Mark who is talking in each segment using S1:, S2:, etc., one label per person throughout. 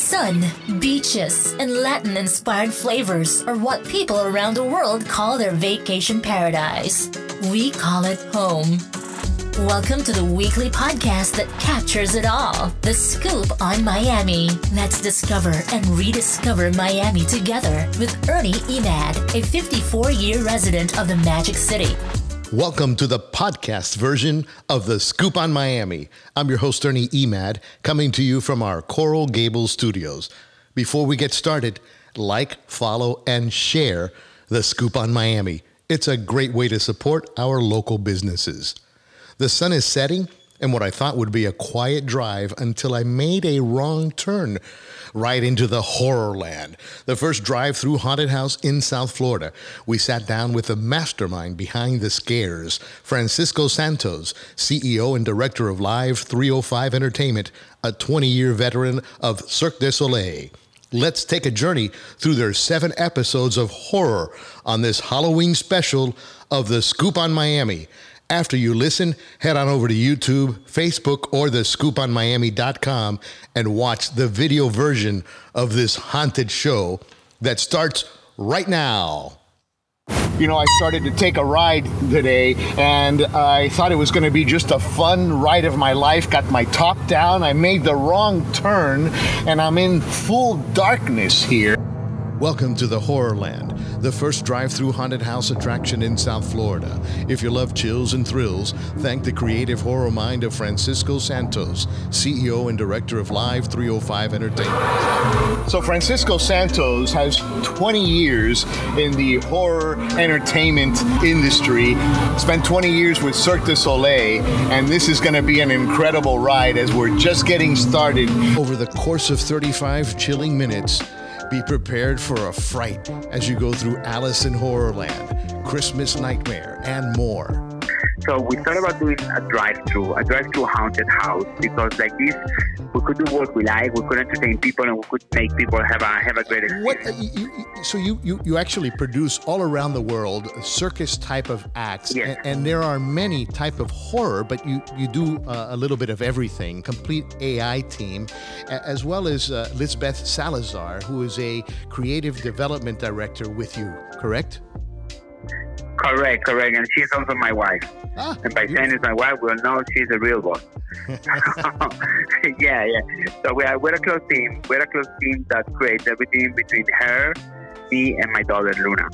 S1: Sun, beaches, and Latin inspired flavors are what people around the world call their vacation paradise. We call it home. Welcome to the weekly podcast that captures it all The Scoop on Miami. Let's discover and rediscover Miami together with Ernie Emad, a 54 year resident of the Magic City.
S2: Welcome to the podcast version of The Scoop on Miami. I'm your host, Ernie Emad, coming to you from our Coral Gables studios. Before we get started, like, follow, and share The Scoop on Miami. It's a great way to support our local businesses. The sun is setting, and what I thought would be a quiet drive until I made a wrong turn right into the horror land. The first drive through haunted house in South Florida. We sat down with the mastermind behind the scares, Francisco Santos, CEO and director of Live 305 Entertainment, a 20 year veteran of Cirque du Soleil. Let's take a journey through their seven episodes of horror on this Halloween special of The Scoop on Miami. After you listen, head on over to YouTube, Facebook, or the scooponmiami.com and watch the video version of this haunted show that starts right now. You know, I started to take a ride today and I thought it was going to be just a fun ride of my life. Got my top down, I made the wrong turn, and I'm in full darkness here. Welcome to the Horrorland, the first drive through haunted house attraction in South Florida. If you love chills and thrills, thank the creative horror mind of Francisco Santos, CEO and director of Live 305 Entertainment. So, Francisco Santos has 20 years in the horror entertainment industry, spent 20 years with Cirque du Soleil, and this is going to be an incredible ride as we're just getting started. Over the course of 35 chilling minutes, be prepared for a fright as you go through Alice in Horrorland, Christmas Nightmare, and more.
S3: So we thought about doing a drive-through, a drive-through haunted house, because like this, we could do what we like, we could entertain people, and we could make people have a have a great experience.
S2: What? You, you, so you, you you actually produce all around the world circus type of acts,
S3: Yes.
S2: and, and there are many type of horror, but you you do uh, a little bit of everything. Complete AI team, as well as uh, Lisbeth Salazar, who is a creative development director with you. Correct?
S3: Correct, correct, and she's also my wife.
S2: Ah,
S3: And by saying it's my wife, we'll know she's a real one. yeah, yeah. So we are, we're a close team. We're a close team that creates everything between her, me, and my daughter Luna.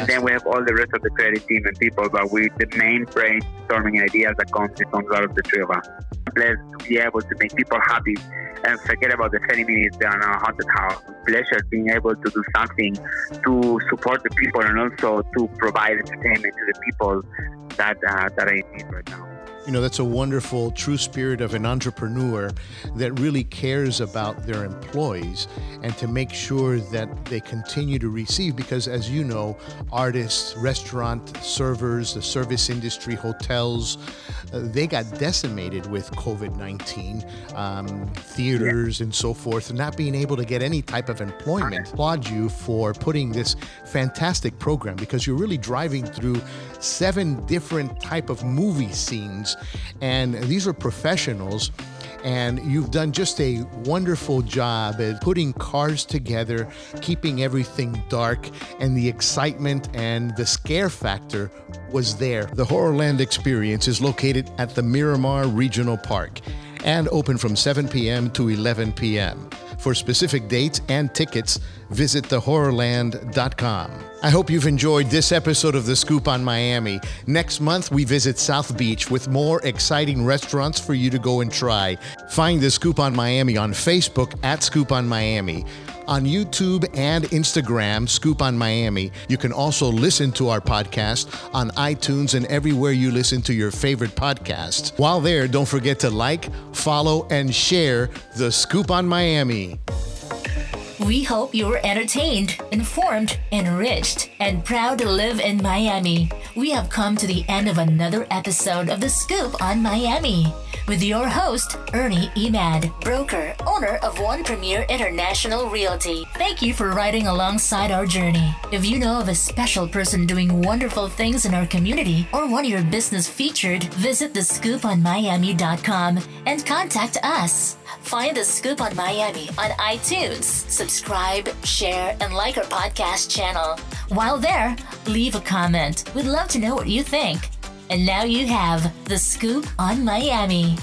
S3: And then we have all the rest of the creative team and people, but we the main brainstorming ideas that comes it comes out of the three of us. Blessed to be able to make people happy and forget about the 30 minutes on a haunted house. Pleasure being able to do something to support the people and also to provide entertainment to the people that uh, that in need right now.
S2: You know, that's a wonderful, true spirit of an entrepreneur that really cares about their employees and to make sure that they continue to receive. Because, as you know, artists, restaurant servers, the service industry, hotels, uh, they got decimated with COVID 19, um, theaters and so forth, not being able to get any type of employment. Applaud you for putting this fantastic program because you're really driving through seven different type of movie scenes and these are professionals and you've done just a wonderful job at putting cars together keeping everything dark and the excitement and the scare factor was there the horrorland experience is located at the miramar regional park and open from 7 p.m. to 11 p.m. For specific dates and tickets, visit thehorrorland.com. I hope you've enjoyed this episode of The Scoop on Miami. Next month, we visit South Beach with more exciting restaurants for you to go and try. Find The Scoop on Miami on Facebook at Scoop on Miami. On YouTube and Instagram, Scoop on Miami. You can also listen to our podcast on iTunes and everywhere you listen to your favorite podcasts. While there, don't forget to like, follow, and share The Scoop on Miami.
S1: We hope you were entertained, informed, enriched, and proud to live in Miami. We have come to the end of another episode of The Scoop on Miami. with your host, Ernie Emad, broker, owner of One Premier International Realty. Thank you for riding alongside our journey. If you know of a special person doing wonderful things in our community or want your business featured, visit thescooponmiami.com and contact us. Find The Scoop on Miami on iTunes. Subscribe, share, and like our podcast channel. While there, leave a comment. We'd love to know what you think. And now you have The Scoop on Miami.